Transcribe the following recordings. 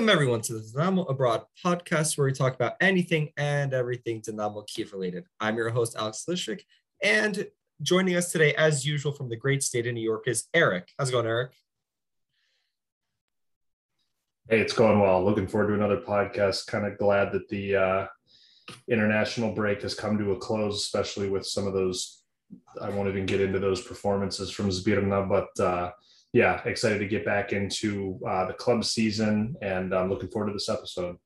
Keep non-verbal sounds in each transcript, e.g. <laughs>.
Welcome everyone to the Dynamo Abroad podcast, where we talk about anything and everything Dynamo Kiev related. I'm your host Alex Lishik, and joining us today, as usual, from the great state of New York, is Erik. How's it going, Erik? Hey, it's going well. Looking forward to another podcast. Kind of glad that the uh, international break has come to a close, especially with some of those. I won't even get into those performances from Zbirna, but uh, yeah, excited to get back into uh, the club season, and I'm looking forward to this episode.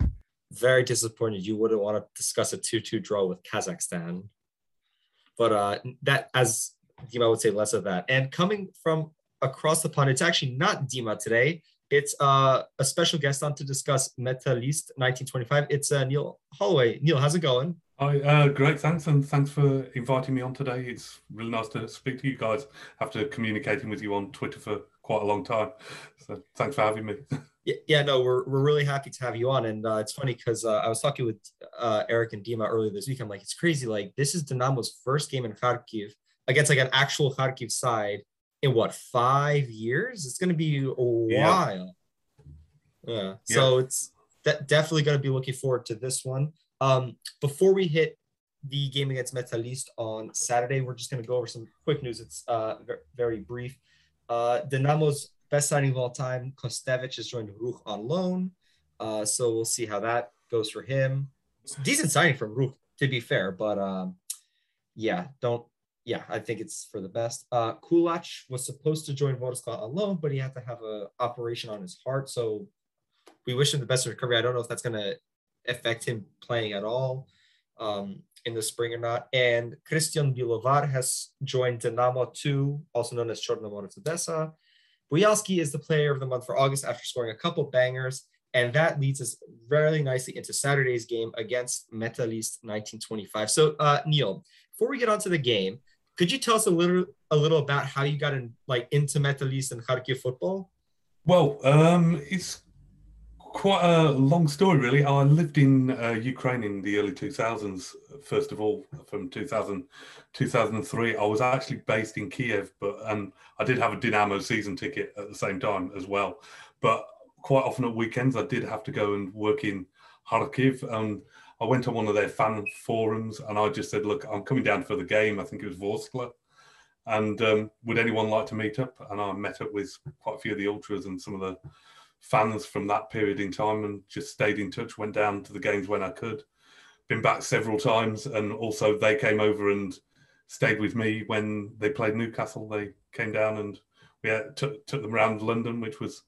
Very disappointed you wouldn't want to discuss a 2-2 draw with Kazakhstan, but uh, that as Dima would say, less of that. And coming from across the pond, it's actually not Dima today. It's uh, a special guest on to discuss Metalist 1925. It's uh, Neil Holloway. Neil, how's it going? Hi, uh, great, thanks, and thanks for inviting me on today. It's really nice to speak to you guys after communicating with you on Twitter for quite a long time. So thanks for having me. Yeah, yeah no, we're, we're really happy to have you on. And uh, it's funny because uh, I was talking with uh, Erik and Dima earlier this week. I'm like, it's crazy. Like, this is Dynamo's first game in Kharkiv against like an actual Kharkiv side in what, five years? It's going to be a while. Yeah. yeah. So yeah. it's de- definitely going to be looking forward to this one. Um, before we hit the game against Metalist on Saturday, we're just going to go over some quick news. It's uh, very brief. Uh, Dynamo's best signing of all time, Kostevich, has joined Rukh on loan. Uh, so we'll see how that goes for him. Decent signing from Rukh, to be fair, but um, yeah, don't. Yeah, I think it's for the best. Uh, Kulach was supposed to join Vorskla on loan, but he had to have an operation on his heart. So we wish him the best recovery. I don't know if that's going to affect him playing at all. Um, in the spring or not. And Christian Bilovar has joined Dynamo 2, also known as Chornomorets Odessa. Bujalski is the player of the month for August after scoring a couple bangers. And that leads us very nicely into Saturday's game against Metalist 1925. So, uh, Neil, before we get on to the game, could you tell us a little a little about how you got in like into Metalist and Kharkiv football? Well, um, it's quite a long story, really. I lived in uh, Ukraine in the early 2000s, first of all, from 2000, 2003. I was actually based in Kiev, but and I did have a Dynamo season ticket at the same time as well. But quite often at weekends, I did have to go and work in Kharkiv. And I went on one of their fan forums and I just said, Look, I'm coming down for the game. I think it was Vorskla. And um, would anyone like to meet up? And I met up with quite a few of the ultras and some of the fans from that period in time and just stayed in touch, went down to the games when I could. Been back several times, and also they came over and stayed with me when they played Newcastle. They came down and we had, took, took them around London, which was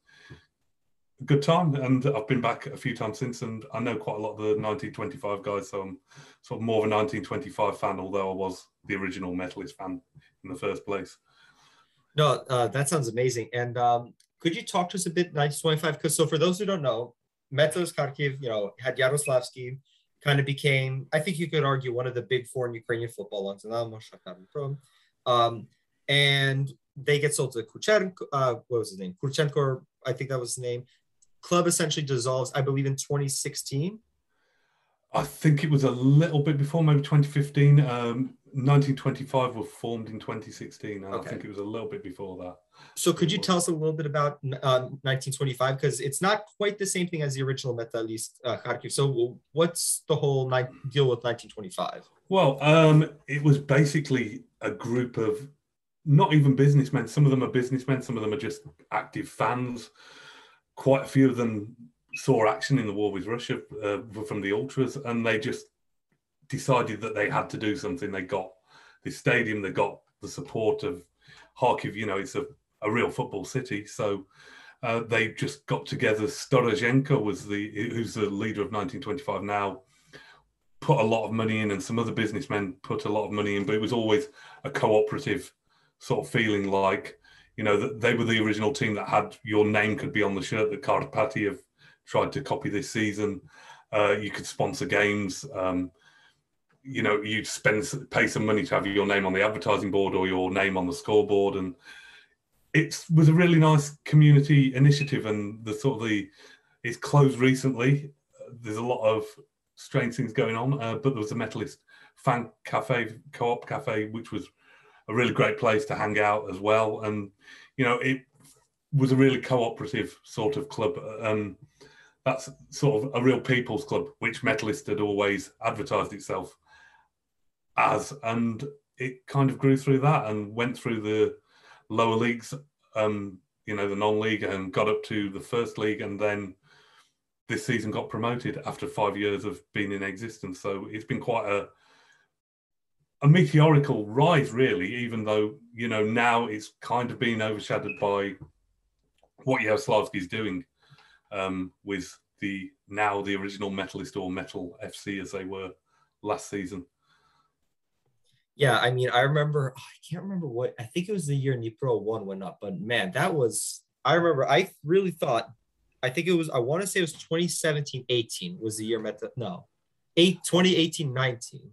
a good time. And I've been back a few times since, and I know quite a lot of the 1925 guys, so I'm sort of more of a 1925 fan, although I was the original Metalist fan in the first place. No, uh, that sounds amazing. And um, could you talk to us a bit 1925? Because so for those who don't know, Metalist Kharkiv, you know, had Yaroslavsky, kind of became, I think you could argue, one of the big four in Ukrainian football, um, and they get sold to Kurchenko, uh, what was his name? Kurchenko, I think that was his name. Club essentially dissolves, I believe, in 2016. I think it was a little bit before, maybe 2015. Um, 1925 were formed in 2016, and okay. I think it was a little bit before that. So, could you tell us a little bit about uh, 1925? Because it's not quite the same thing as the original Metalist uh, Kharkiv. So, what's the whole deal with 1925? Well, um, it was basically a group of not even businessmen. Some of them are businessmen, some of them are just active fans. Quite a few of them saw action in the war with Russia uh, from the ultras, and they just decided that they had to do something. They got this stadium, they got the support of Kharkiv. You know, it's a, a real football city, so uh, they just got together. Storozhenko was the who's the leader of 1925 now. Put a lot of money in, and some other businessmen put a lot of money in, but it was always a cooperative sort of feeling like, you know, that they were the original team that had your name could be on the shirt that Karpaty have tried to copy this season. Uh, you could sponsor games. Um, you know you spend pay some money to have your name on the advertising board or your name on the scoreboard and it was a really nice community initiative and the sort of the it's closed recently. There's a lot of strange things going on uh, but there was a metalist fan cafe co-op cafe which was a really great place to hang out as well. And you know it was a really cooperative sort of club um, that's sort of a real people's club, which Metalist had always advertised itself as, and it kind of grew through that and went through the lower leagues, um, you know, the non-league, and got up to the first league, and then this season got promoted after five years of being in existence. So it's been quite a a meteorical rise, really. Even though you know now it's kind of being overshadowed by what Yaroslavsky is doing um, with the now the original Metalist or Metal FC as they were last season. Yeah, I mean, I remember. I can't remember what. I think it was the year Dnipro one went up, but man, that was. I remember. I really thought. I think it was. I want to say it was 2017 18 was the year Meta. No, eight 2018 19.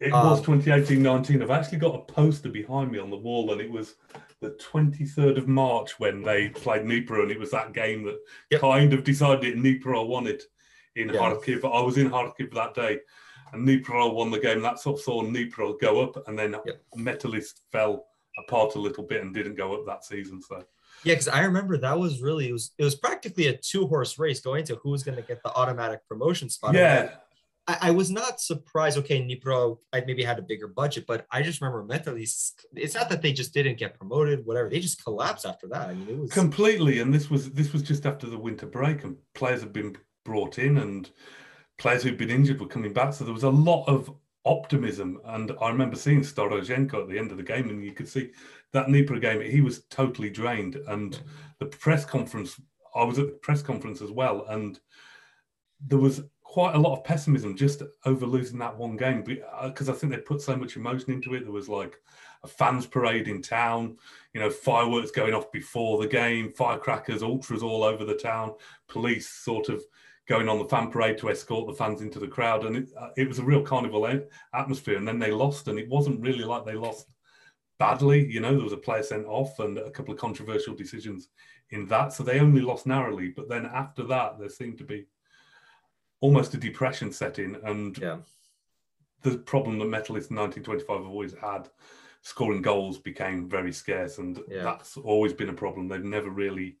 It was um, 2018 19. I've actually got a poster behind me on the wall, and it was the 23rd of March when they played Dnipro, and it was that game that yep. kind of decided Dnipro won it in yeah. Kharkiv. I was in Kharkiv that day, and Dnipro won the game. That sort of saw Dnipro go up, and then yep. Metalist fell apart a little bit and didn't go up that season. So. Yeah, because I remember that was really it was it was practically a two horse race going to who was going to get the automatic promotion spot. Yeah, I, I, was not surprised. Okay, Dnipro, I maybe had a bigger budget, but I just remember mentally, it's not that they just didn't get promoted, whatever. They just collapsed after that. I mean, it was completely. And this was this was just after the winter break, and players had been brought in, and players who'd been injured were coming back. So there was a lot of optimism. And I remember seeing Storozhenko at the end of the game, and you could see that Dnipro game. He was totally drained, and the press conference. I was at the press conference as well, and there was quite a lot of pessimism just over losing that one game because uh, I think they put so much emotion into it. There was like a fans parade in town, you know, fireworks going off before the game, firecrackers, ultras all over the town, police sort of going on the fan parade to escort the fans into the crowd, and it, uh, it was a real carnival atmosphere. And then they lost, and it wasn't really like they lost badly. You know, there was a player sent off and a couple of controversial decisions in that, so they only lost narrowly. But then after that, there seemed to be almost a depression setting. And yeah. the problem that Metalist in 1925 have always had, scoring goals became very scarce. And yeah. that's always been a problem. They've never really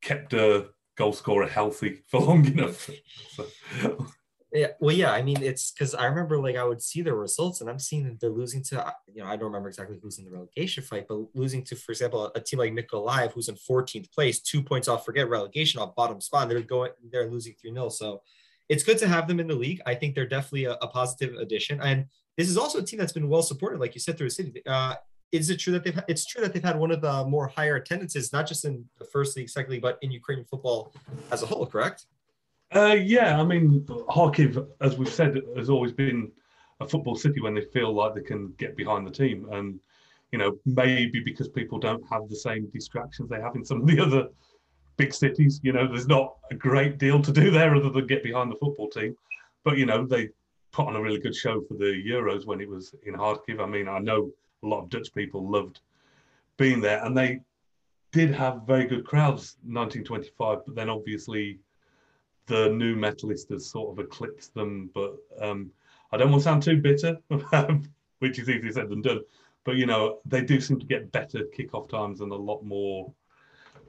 kept a goal scorer healthy for long enough. <laughs> Yeah, well, yeah. I mean, it's because I remember like I would see the results, and I'm seeing that they're losing to you know I don't remember exactly who's in the relegation fight, but losing to, for example, a team like Mykolaiv, who's in 14th place, two points off, forget relegation off bottom spot. They're going, they're losing three 0 So it's good to have them in the league. I think they're definitely a, a positive addition. And this is also a team that's been well supported, like you said, through the city. Uh, is it true that they've it's true that they've had one of the more higher attendances, not just in the first league, second league, but in Ukrainian football as a whole, correct? Uh, yeah, I mean, Kharkiv, as we've said, has always been a football city when they feel like they can get behind the team, and you know, maybe because people don't have the same distractions they have in some of the <laughs> other big cities. You know, there's not a great deal to do there other than get behind the football team. But you know, they put on a really good show for the Euros when it was in Kharkiv. I mean, I know a lot of Dutch people loved being there, and they did have very good crowds 1925. But then obviously, the new Metalist has sort of eclipsed them. But um, I don't want to sound too bitter, <laughs> which is easier said than done. But you know, they do seem to get better kickoff times and a lot more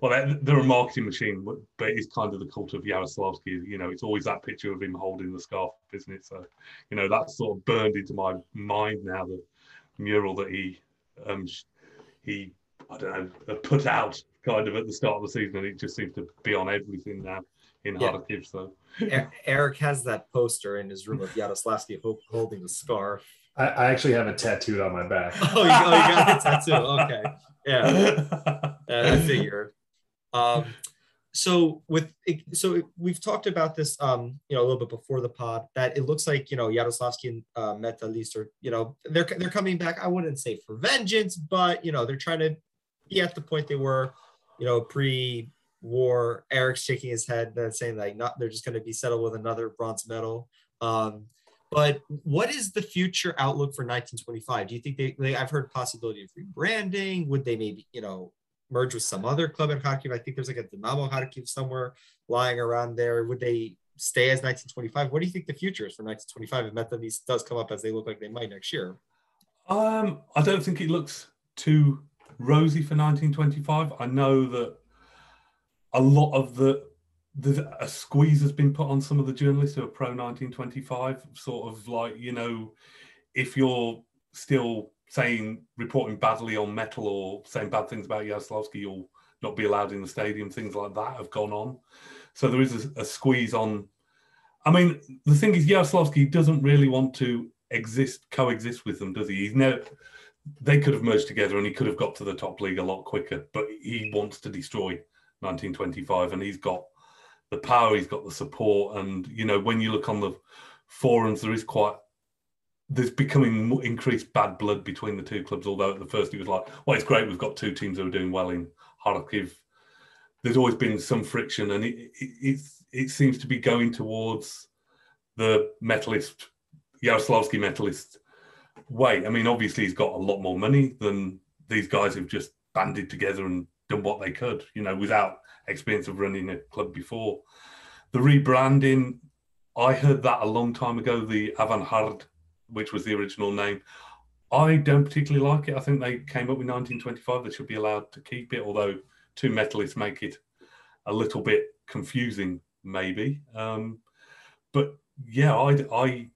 well, they're a marketing machine, but it's kind of the cult of Yaroslavsky. You know, it's always that picture of him holding the scarf, isn't it? So, you know, that's sort of burned into my mind now. The mural that he, um, he, I don't know, put out kind of at the start of the season, and it just seems to be on everything now in yeah. Kharkiv. So, Erik has that poster in his room of Yaroslavsky holding the scarf. I, I, actually have it tattooed on my back. oh, <laughs> you, oh, you got a tattoo. Okay. Yeah. <laughs> I figured. Um, so with so we've talked about this um, you know a little bit before the pod that it looks like you know Yaroslavsky and uh, are you know they're they're coming back. I wouldn't say for vengeance, but you know they're trying to be at the point they were you know pre war. Erik's shaking his head and saying like not they're just going to be settled with another bronze medal. Um, but what is the future outlook for 1925? Do you think they, they I've heard possibility of rebranding? Would they maybe, you know, merge with some other club in Kharkiv. I think there's like a Dynamo Kharkiv somewhere lying around there. Would they stay as 1925? What do you think the future is for 1925 if Metalist does come up as they look like they might next year? Um, I don't think it looks too rosy for 1925. I know that a lot of the a squeeze has been put on some of the journalists who are pro 1925, sort of like, you know, if you're still saying, reporting badly on metal or saying bad things about Yaroslavsky, you'll not be allowed in the stadium, things like that have gone on. So there is a, a squeeze on. I mean, the thing is, Yaroslavsky doesn't really want to exist, coexist with them, does he? He's never, they could have merged together and he could have got to the top league a lot quicker, but he wants to destroy 1925 and he's got the power, he's got the support, and you know when you look on the forums, there is quite there's becoming increased bad blood between the two clubs. Although at the first it was like, well, it's great we've got two teams who are doing well in Kharkiv. There's always been some friction, and it it, it seems to be going towards the metalist Yaroslavsky metalist way. I mean, obviously he's got a lot more money than these guys who've just banded together and done what they could, you know, without experience of running a club before. The rebranding, I heard that a long time ago, the Avangard, which was the original name. I don't particularly like it. I think they came up with 1925. They should be allowed to keep it, although two metalists make it a little bit confusing, maybe. Um, but yeah, I,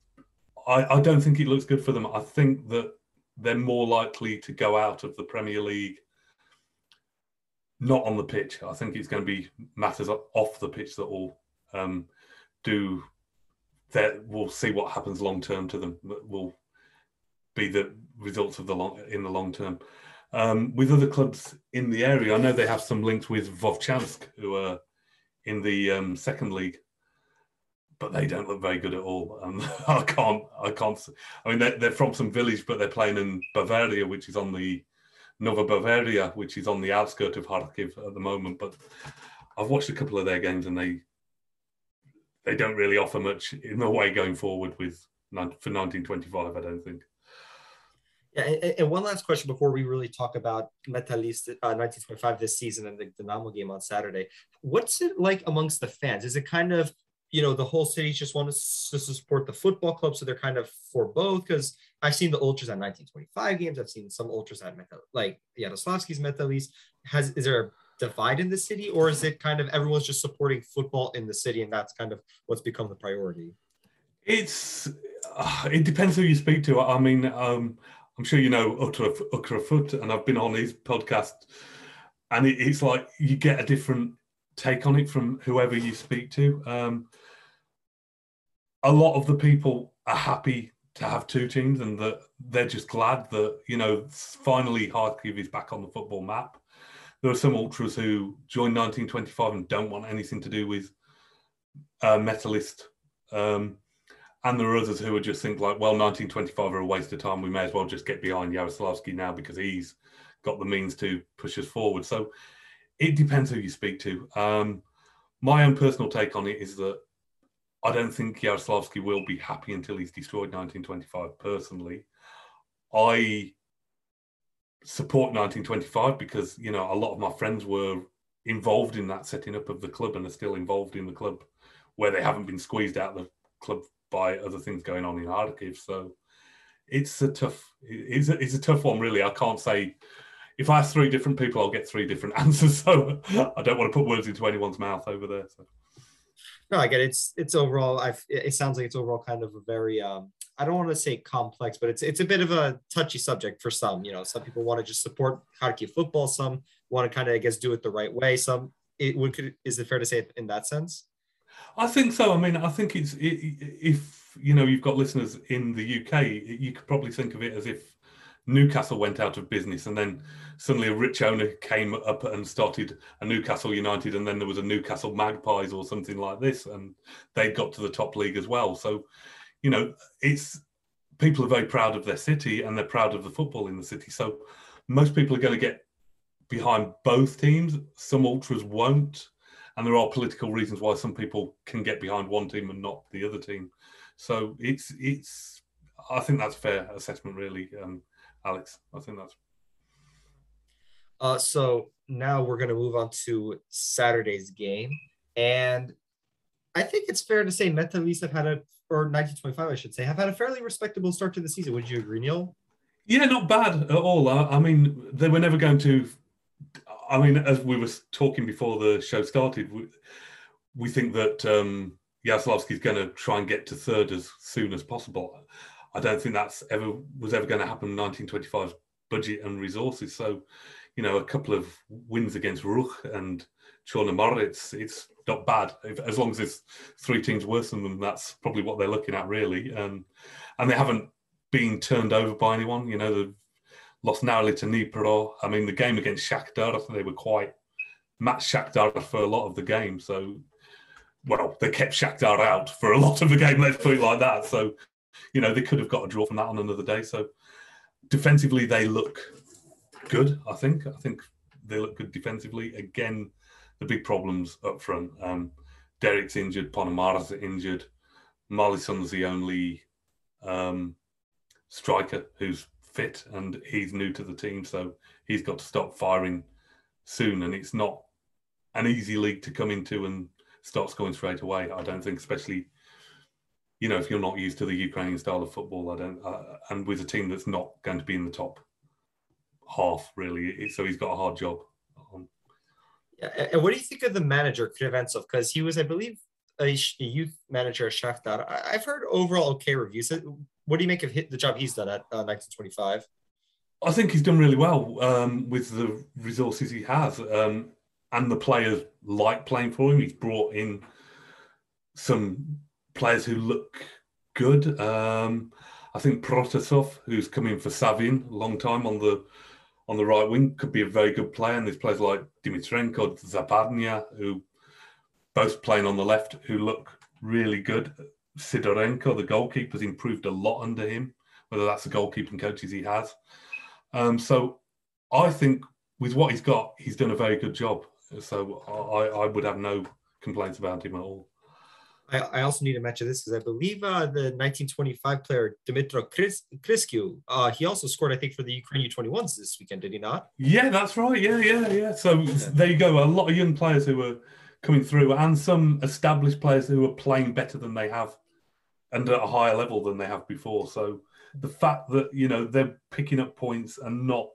I, I, don't think it looks good for them. I think that they're more likely to go out of the Premier League not on the pitch. I think it's going to be matters off the pitch that will um, do that. We'll see what happens long term to them. Will be the results of the long in the long term. Um, with other clubs in the area, I know they have some links with Vovchansk, who are in the um, second league, but they don't look very good at all. And <laughs> I can't, I can't. I mean, they're, they're from some village, but they're playing in Bavaria, which is on the Nova Bavaria, which is on the outskirts of Kharkiv at the moment. But I've watched a couple of their games and they they don't really offer much in the way going forward with for 1925. I don't think. Yeah, and, and one last question before we really talk about Metalist uh, 1925 this season and the Dynamo game on Saturday. What's it like amongst the fans? Is it kind of you know the whole city just wants to support the football club, so they're kind of for both? Because I've seen the ultras at 1925 games. I've seen some ultras at Metal, like Yaroslavsky's Metalist. Has is there divide in the city, or is it kind of everyone's just supporting football in the city, and that's kind of what's become the priority? It's uh, it depends who you speak to. I mean, um, I'm sure you know Ukra Foot, and I've been on his podcast, and it, it's like you get a different take on it from whoever you speak to. Um, a lot of the people are happy to have two teams and that they're just glad that you know finally Kharkiv is back on the football map. There are some ultras who join 1925 and don't want anything to do with uh, Metalist, um, and there are others who would just think like, well, 1925 are a waste of time. We may as well just get behind Yaroslavsky now because he's got the means to push us forward. So it depends who you speak to. Um, my own personal take on it is that I don't think Yaroslavsky will be happy until he's destroyed 1925. Personally, I support 1925 because you know a lot of my friends were involved in that setting up of the club and are still involved in the club where they haven't been squeezed out of the club by other things going on in Kharkiv. So it's a tough it's a, it's a tough one really. I can't say if I ask three different people, I'll get three different <laughs> answers. So I don't want to put words into anyone's mouth over there. So no, I get it. it's it's overall. I it sounds like it's overall kind of a very um, I don't want to say complex, but it's it's a bit of a touchy subject for some. You know, some people want to just support Kharkiv football. Some want to kind of I guess do it the right way. Some it would could, is it fair to say in that sense? I think so. I mean, I think it's it, if you know you've got listeners in the UK, you could probably think of it as if Newcastle went out of business, and then suddenly a rich owner came up and started a Newcastle United, and then there was a Newcastle Magpies or something like this, and they got to the top league as well. So, you know, it's people are very proud of their city and they're proud of the football in the city. So, most people are going to get behind both teams. Some ultras won't, and there are political reasons why some people can get behind one team and not the other team. So it's it's I think that's fair assessment, really. Um, Alex. I think that's. Uh, so now we're going to move on to Saturday's game, and I think it's fair to say Metalist have had a, or 1925, I should say, have had a fairly respectable start to the season. Would you agree, Neil? Yeah, not bad at all. I, I mean, they were never going to. I mean, as we were talking before the show started, we think that um, Yaroslavsky's going to try and get to third as soon as possible. I don't think that's ever was ever going to happen in 1925's budget and resources. So, you know, a couple of wins against Rukh and Chornomorets, it's not bad. If, as long as it's three teams worse than them, that's probably what they're looking at, really. And and they haven't been turned over by anyone. You know, they've lost narrowly to Dnipro. I mean, the game against Shakhtar, I think they were quite matched Shakhtar for a lot of the game. So, well, they kept Shakhtar out for a lot of the game. Let's put it like that. So, you know, they could have got a draw from that on another day. So, defensively, they look good. I think. I think they look good defensively. Again, the big problems up front. Um, Derek's injured, Ponomaren's injured. Mollison's the only um, striker who's fit, and he's new to the team, so he's got to stop firing soon. And it's not an easy league to come into and start scoring straight away. I don't think, especially you know, if you're not used to the Ukrainian style of football, I don't, uh, and with a team that's not going to be in the top half, really. So he's got a hard job. And what do you think of the manager Kriventsov? Because he was, I believe, a, youth manager at Shakhtar. I've heard overall okay reviews. What do you make of the job he's done at uh, 1925? I think he's done really well um, with the resources he has, um, and the players like playing for him. He's brought in some players who look good. Um, I think Protasov, who's coming for Savin, a long time on the on the right wing, could be a very good player. And there's players like Dimitrenko, Zapadnia, who both playing on the left, who look really good. Sidorenko, the goalkeeper's improved a lot under him, whether that's the goalkeeping coaches he has. Um, so I think with what he's got, he's done a very good job. So I, I would have no complaints about him at all. I, I also need to mention this because I believe uh, the 1925 player Dimitro Kris, uh, he also scored, I think, for the Ukraine U21s this weekend, did he not? Yeah, that's right. Yeah, yeah, yeah. So yeah. there you go. A lot of young players who were coming through and some established players who are playing better than they have and at a higher level than they have before. So the fact that, you know, they're picking up points and not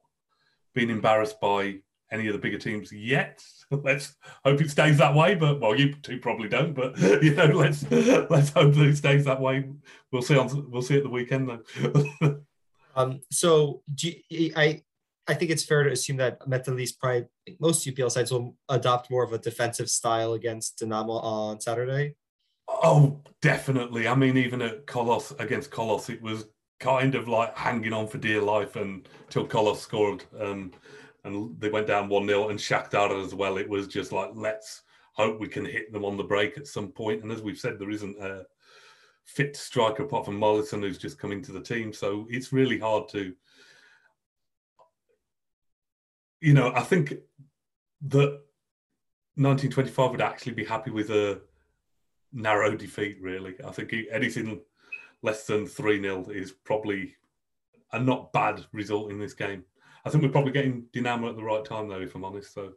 being embarrassed by any of the bigger teams yet. <laughs> Let's hope it stays that way. But well, you two probably don't. But <laughs> you know, let's let's hope that it stays that way. We'll see on we'll see at the weekend though. <laughs> um. So do you, I I think it's fair to assume that Metalist probably most UPL sides will adopt more of a defensive style against Dynamo on Saturday. Oh, definitely. I mean, even at Kolos against Kolos, it was kind of like hanging on for dear life until Kolos scored. Um, and they went down 1 0 and Shakhtar as well. It was just like, let's hope we can hit them on the break at some point. And as we've said, there isn't a fit striker apart from Mollison who's just coming to the team. So it's really hard to, you know, I think that 1925 would actually be happy with a narrow defeat, really. I think anything less than 3 0 is probably a not bad result in this game. I think we're probably getting Dynamo at the right time, though, if I'm honest. So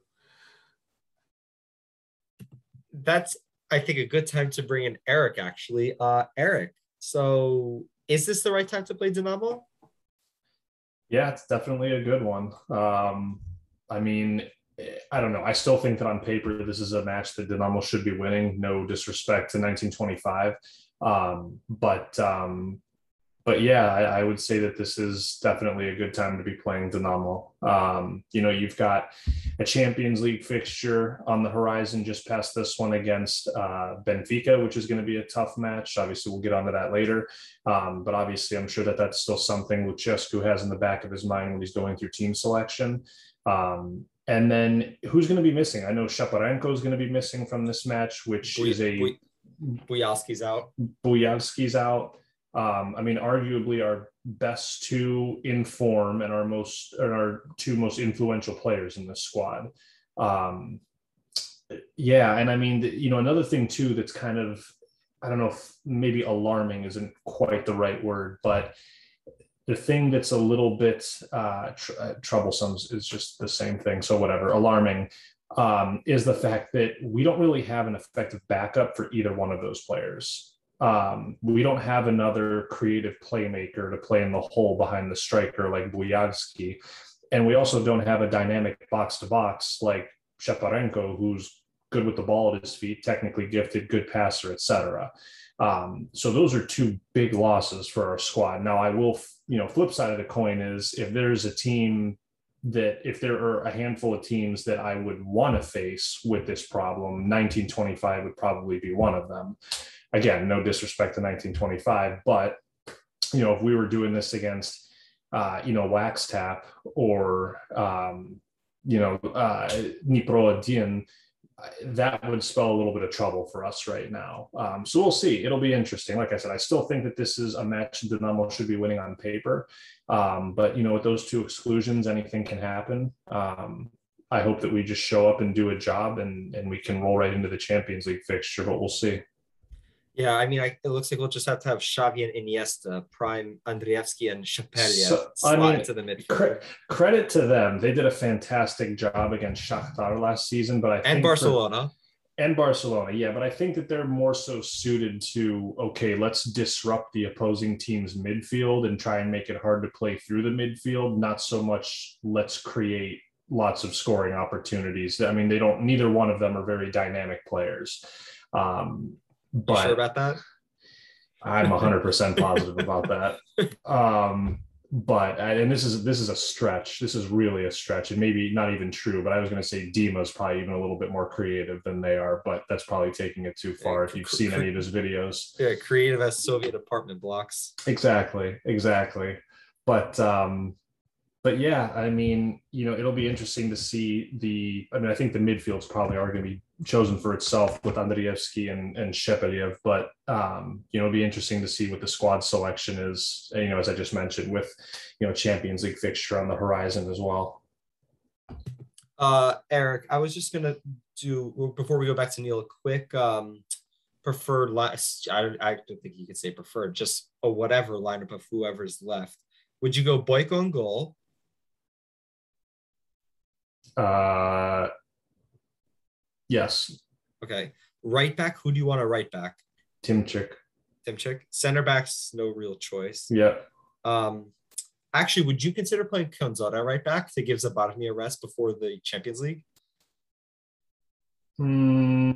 that's, I think, a good time to bring in Erik. Actually, uh, Erik. So, is this the right time to play Dynamo? Yeah, it's definitely a good one. Um, I mean, I don't know. I still think that on paper, this is a match that Dynamo should be winning. No disrespect to 1925. Um, but um, but yeah, I, I, would say that this is definitely a good time to be playing Dynamo. Um, you know, you've got a Champions League fixture on the horizon just past this one against uh, Benfica, which is going to be a tough match. Obviously, we'll get onto that later. Um, but obviously, I'm sure that that's still something Lucescu has in the back of his mind when he's going through team selection. Um, and then who's going to be missing? I know Shaparenko is going to be missing from this match, which Buy- is a Buyavsky's out. Buyavsky's out. Um, I mean, arguably our best two in form and our most and our two most influential players in this squad. Um, yeah, and I mean, you know, another thing too that's kind of I don't know if maybe alarming isn't quite the right word, but the thing that's a little bit uh, tr- uh, troublesome is just the same thing. So whatever, alarming um, is the fact that we don't really have an effective backup for either one of those players um, we don't have another creative playmaker to play in the hole behind the striker like Buyavsky. And we also don't have a dynamic box to box like Shaparenko, who's good with the ball at his feet, technically gifted, good passer, etc. Um, so those are two big losses for our squad. Now I will, you know, flip side of the coin is if there's a team that if there are a handful of teams that I would want to face with this problem, 1925 would probably be one of them. Again, no disrespect to 1925, but you know, if we were doing this against, uh, you know, Wax Tap or, um, you know, uh, Dnipro that would spell a little bit of trouble for us right now. Um, so we'll see. It'll be interesting. Like I said, I still think that this is a match Dinamo should be winning on paper. Um, but you know, with those two exclusions, anything can happen. Um, I hope that we just show up and do a job, and and we can roll right into the Champions League fixture. But we'll see. Yeah, I mean, I, it looks like we'll just have to have Xavi and Iniesta, Prime, Andrievsky, and Shepeliev so, slide I mean, to the midfield. Cre- credit to them; they did a fantastic job against Shakhtar last season. But I and Barcelona. For, and Barcelona, yeah, but I think that they're more so suited to okay, let's disrupt the opposing team's midfield and try and make it hard to play through the midfield. Not so much let's create lots of scoring opportunities. I mean, they don't. Neither one of them are very dynamic players. Um, but sure about that? I'm 100% positive about that. <laughs> Um, but and this is this is a stretch. This is really a stretch, and maybe not even true. But I was going to say Dima's probably even a little bit more creative than they are, but that's probably taking it too far. Yeah, if you've seen any of his videos, yeah, creative as Soviet apartment blocks. Exactly, exactly. But um, but yeah, I mean, you know, it'll be interesting to see the. I mean, I think the midfields probably are going to be chosen for itself with Andrievsky and and Shepeliev, but um, you know, it'll be interesting to see what the squad selection is. You know, as I just mentioned, with you know Champions League fixture on the horizon as well. Uh, Erik, I was just gonna do before we go back to Neil a quick um, preferred last. I, I don't think you could say preferred, just a whatever lineup of whoever's left. Would you go Boyko on goal? Uh, yes. Okay. Right back, who do you want to right back? Timchik. Timchik. Center backs, no real choice. Yeah. Um, actually, would you consider playing Kędziora right back to give Zabarny a rest before the Champions League? Hmm.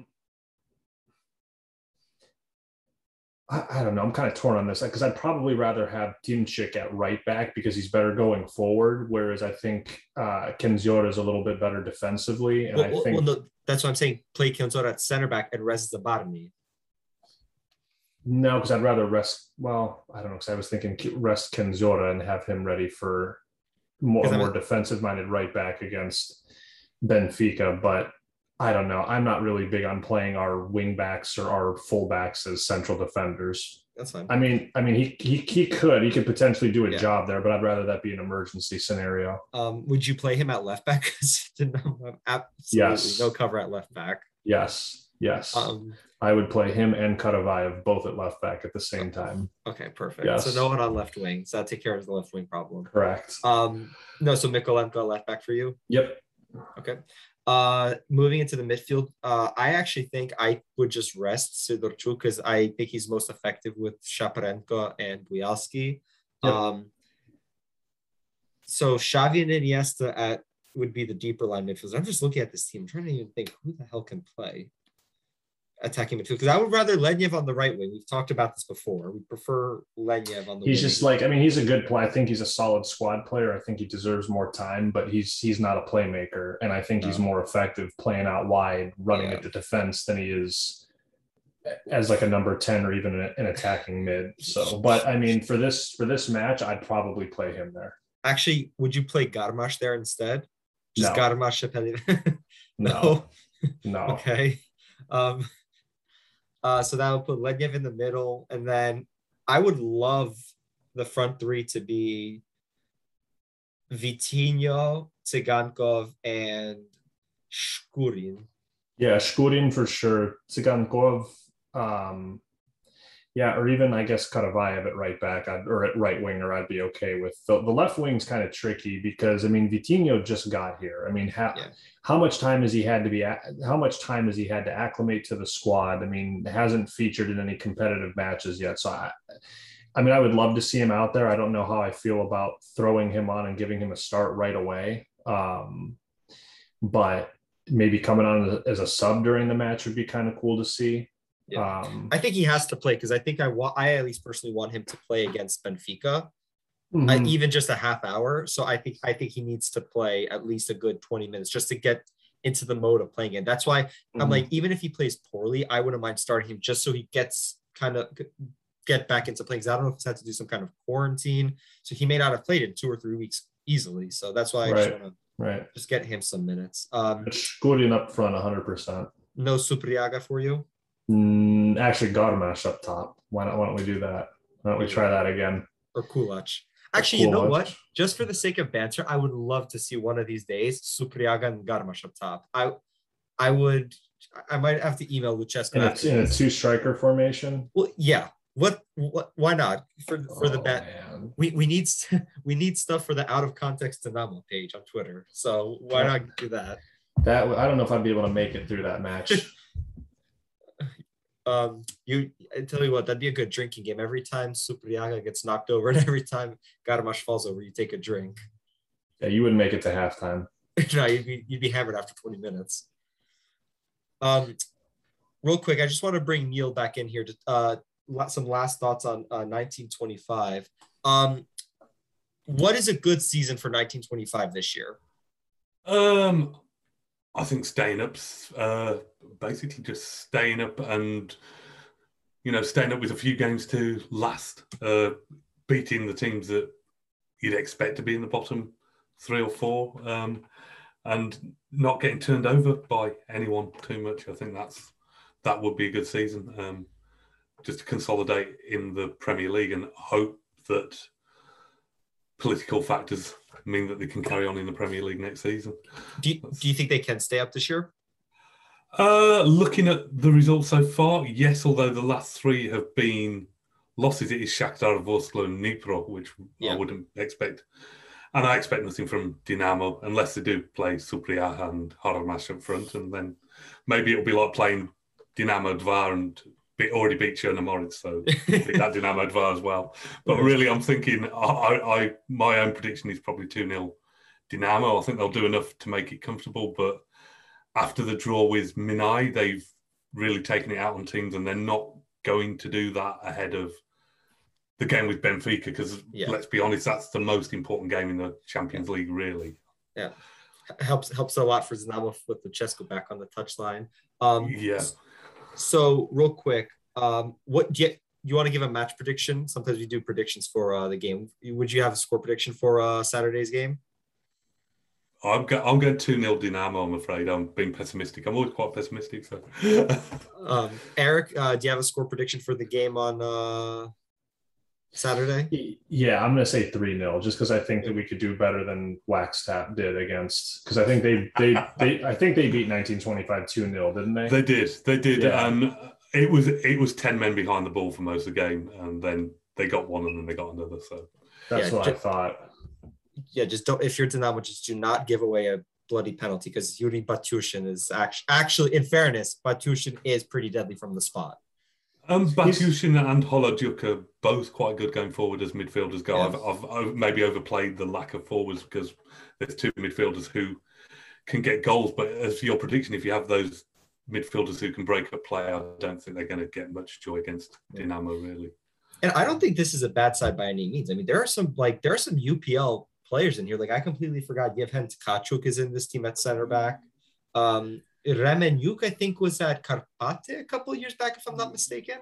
I, I don't know. I'm kind of torn on this because I'd probably rather have Timchik at right back because he's better going forward, whereas I think uh, Kędziora is a little bit better defensively. And well, I think well, no, that's what I'm saying. Play Kędziora at center back and rest the Zabarny. No, because I'd rather rest. Well, I don't know. Because I was thinking rest Kędziora and have him ready for more more defensive minded right back against Benfica. But I don't know. I'm not really big on playing our wing backs or our fullbacks as central defenders. That's fine. I mean, I mean, he he, he could he could potentially do a yeah. job there, but I'd rather that be an emergency scenario. Um, would you play him at left back? <laughs> absolutely yes. no cover at left back. Yes, yes. Um, I would play him and Karavayev both at left back at the same time. Okay, perfect. Yes. So no one on left wing. So that take care of the left wing problem. Correct. Um, no, so Mykolenko left back for you. Yep. Okay. Uh, moving into the midfield, uh, I actually think I would just rest Sidorchuk because I think he's most effective with Shaparenko and Bujalski. Yep. Um, so Xavi and Iniesta at would be the deeper line midfielders. I'm just looking at this team, I'm trying to even think who the hell can play attacking midfield because I would rather Lednev on the right wing. We've talked about this before. We prefer Lednev on the. He's wing. just like I mean, he's a good player. I think he's a solid squad player. I think he deserves more time, but he's he's not a playmaker, and I think no. he's more effective playing out wide, running yeah. at the defense than he is as like a number 10 or even an attacking mid so but i mean for this for this match i'd probably play him there actually would you play garmash there instead just no. garmash <laughs> no no <laughs> okay um uh, so that would put Lednev in the middle. And then I would love the front three to be Vitinho, Tsigankov, and Shkurin. Yeah, Shkurin for sure. Tsigankov, um, yeah, or even I guess Karavayev at right back I'd, or at right winger, I'd be okay with. The, the left wing's kind of tricky because I mean Vitinho just got here. I mean, how yeah. how much time has he had to be? How much time has he had to acclimate to the squad? I mean, hasn't featured in any competitive matches yet. So I, I mean, I would love to see him out there. I don't know how I feel about throwing him on and giving him a start right away. Um, but maybe coming on as a sub during the match would be kind of cool to see. Yeah. Um, I think he has to play because I think I want I at least personally want him to play against Benfica, I, mhm. even just a half hour. So I think I think he needs to play at least a good 20 minutes just to get into the mode of playing it. That's why I'm Mhm. like, even if he plays poorly, I wouldn't mind starting him just so he gets kind of get back into playing. 'Cause I don't know if he's had to do some kind of quarantine, so he may not have played in two or three weeks easily. So that's why I just Right. want to right. just get him some minutes. Um, Shkurin up front, 100%. no Supriaga for you. Mm, actually, Garmash up top. Why don't, Why don't we do that? Why don't we try that again? or Kulach. Actually, you know what? Just for the sake of banter, I would love to see one of these days Supriaga and Garmash up top. I, I would. I might have to email Lucescu. In a, in a two striker formation. Well, yeah. What? What? Why not? For for the Oh, bet, man. we we need <laughs> we need stuff for the out of context Dynamo page on Twitter. So why Yeah. not do that? That I don't know if I'd be able to make it through that match. <laughs> Um, you I tell you what, that'd be a good drinking game. Every time Supriaga gets knocked over, <laughs> and every time Garmash falls over, you take a drink. yeah, you wouldn't make it to halftime. <laughs> no, you'd be, you'd be hammered after 20 minutes. Um, real quick, I just want to bring Neil back in here to uh, some last thoughts on uh, 1925. Um, what is a good season for 1925 this year? Um, I think staying up's uh, basically just staying up and you know staying up with a few games to last, uh, beating the teams that you'd expect to be in the bottom three or four, um, and not getting turned over by anyone too much. I think that's that would be a good season. Um, just to consolidate in the Premier League and hope that political factors mean that they can carry on in the Premier League next season. Do you, do you think they can stay up this year? Uh, looking at the results so far, yes, although the last three have been losses, it is Shakhtar, Vorskla and Dnipro, which Yeah. I wouldn't expect. And I expect nothing from Dinamo unless they do play Supriaga and Haramash up front. And then maybe it'll be like playing Dinamo Dvar and already beat Chornomorets. So <laughs> that Dinamo Dvar as well. But really, I'm thinking I, I, my own prediction is probably 2 0 Dinamo. I think they'll do enough to make it comfortable. But after the draw with Minai, they've really taken it out on teams and they're not going to do that ahead of the game with Benfica because Yeah. let's be honest, that's the most important game in the Champions League, really. Yeah, helps helps a lot for Znamo with the Chesco back on the touchline. Um, Yeah. So real quick, um, what do you, you want to give a match prediction? Sometimes we do predictions for uh, the game. Would you have a score prediction for uh, Saturday's game? I'm, go- I'm going 2 0 Dynamo, I'm afraid. I'm being pessimistic. I'm always quite pessimistic. So, <laughs> Um, Erik, uh, do you have a score prediction for the game on uh, Saturday? Yeah, I'm gonna say three 0 just because I think that we could do better than Waxtap did against. Because I think they they they I think they beat 1925 two 0 didn't they? they did. They did. Yeah. And it was it was 10 men behind the ball for most of the game. And then they got one and then they got another. So, That's Yeah, what I thought. Yeah, just don't. If you're Dynamo, just do not give away a bloody penalty because Yuri Batushin is actually actually, in fairness, Batushin is pretty deadly from the spot. Um, Batushin and Holojuk are both quite good going forward as midfielders go. Yeah. I've, I've, maybe overplayed the lack of forwards because there's two midfielders who can get goals. But as your prediction, if you have those midfielders who can break up play, I don't think they're going to get much joy against Yeah. Dinamo, really. And I don't think this is a bad side by any means. I mean, there are some like there are some UPL players in here. Like I completely forgot Yevhen Tkachuk is in this team at center back. Um Remenyuk, I think, was at Karpaty a couple of years back, if I'm not mistaken.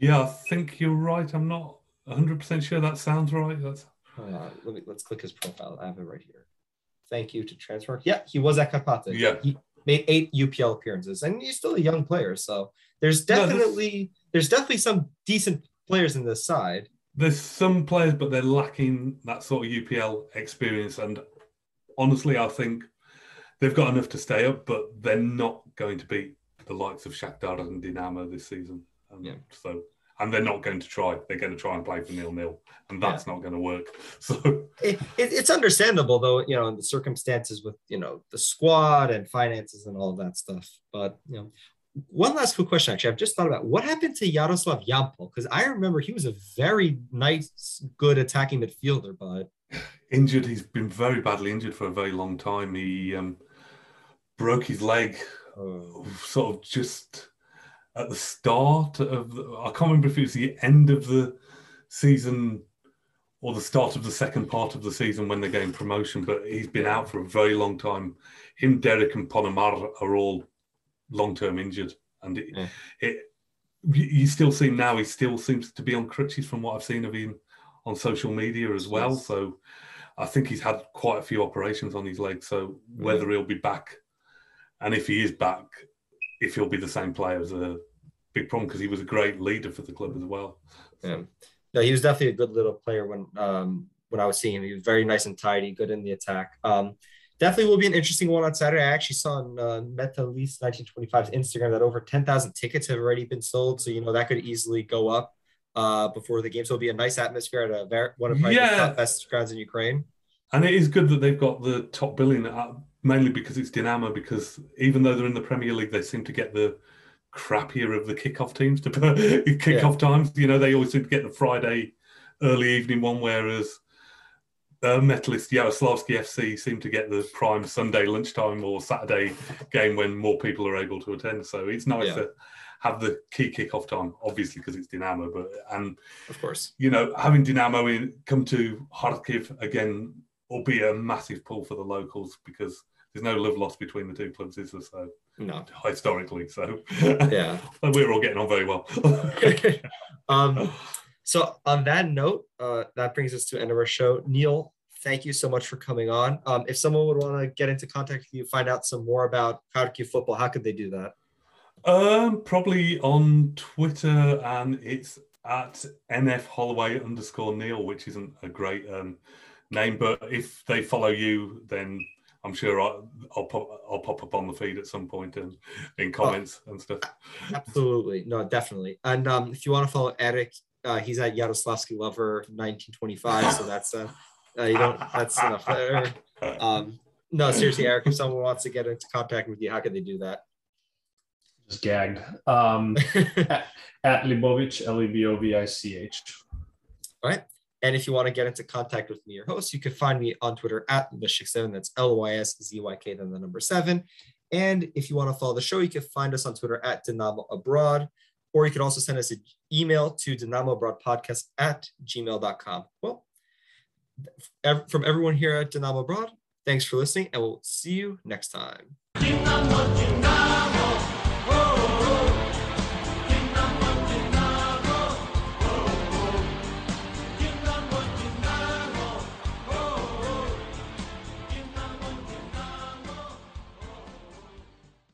Yeah, I think you're right. I'm not 100% sure that sounds right. That's on, let me let's click his profile. I have it right here. Thank you to transfer. Yeah, he was at Karpaty. Yeah. He made eight UPL appearances, and he's still a young player. So there's No, definitely there's definitely some decent players in this side. there's some players, but they're lacking that sort of UPL experience. And honestly, I think they've got enough to stay up, but they're not going to beat the likes of Shakhtar and Dinamo this season. Um, Yeah. So, and they're not going to try. They're going to try and play for nil nil, and that's not going to work. <laughs> So, it, it, it's understandable though you know in the circumstances with you know the squad and finances and all of that stuff but you know one last quick question actually i've just thought about what happened to yaroslav yampol because i remember he was a very nice good attacking midfielder but <sighs> injured. He's been very badly injured for a very long time. He um, broke his leg Oh. sort of just at the start of the, I can't remember if it was the end of the season or the start of the second part of the season when they gained promotion, but he's been out for a very long time. Him, Derek, and Ponomar are all long term injured. And it, Yeah. it you still see now, he still seems to be on crutches from what I've seen of him on social media as well. Yes. So I think he's had quite a few operations on his leg. So mm. whether he'll be back and if he is back, if he'll be the same player as a big problem because he was a great leader for the club as well. Yeah. No, he was definitely a good little player when um when I was seeing him. He was very nice and tidy, good in the attack. Um, definitely will be an interesting one on Saturday. I actually saw on uh, Metalist 1925's Instagram that over 10,000 tickets have already been sold. So, you know, that could easily go up uh, before the game. So it'll be a nice atmosphere at a very, one of Yeah. the top best grounds in Ukraine. And it is good that they've got the top billing, uh, mainly because it's Dinamo. Because even though they're in the Premier League, they seem to get the crappier of the kickoff teams to <laughs> kickoff times. You know, they always seem to get the Friday early evening one, whereas uh, Metalist Yaroslavsky FC seem to get the prime Sunday lunchtime or Saturday game when more people are able to attend. So it's nice Yeah. to have the key kickoff time, obviously because it's Dinamo, but and Of course. you know, having Dinamo in, come to Kharkiv again will be a massive pull for the locals because there's no love lost between the two clubs, is there? So No. historically, so Yeah. <laughs> But we're all getting on very well. <laughs> um, <laughs> so on that note, uh, that brings us to the end of our show. Neil, thank you so much for coming on. Um, if someone would want to get into contact with you, find out some more about Kharkiv football, how could they do that? um, probably on Twitter, and it's at NF Holloway underscore Neil, which isn't a great um, name, but if they follow you, then I'm sure I'll, I'll pop I'll pop up on the feed at some point and in comments and stuff. Absolutely. No, definitely. And um, if you want to follow Erik, uh, he's at Yaroslavsky Lover 1925. So that's uh, uh, you don't that's enough there. Um, no, seriously, Erik, if someone wants to get into contact with you, how could they do that? Just gagged. Um, <laughs> at Lebovich, L E B O V I C H. All right. And if you want to get into contact with me, your host, you can find me on Twitter at Lyszyk7. That's L Y S Z Y K, then the number seven. And if you want to follow the show, you can find us on Twitter at Dynamo Abroad, or you can also send us an email to Dynamo Abroad Podcast at gmail.com. Well, from everyone here at Dynamo Abroad, thanks for listening, and we'll see you next time.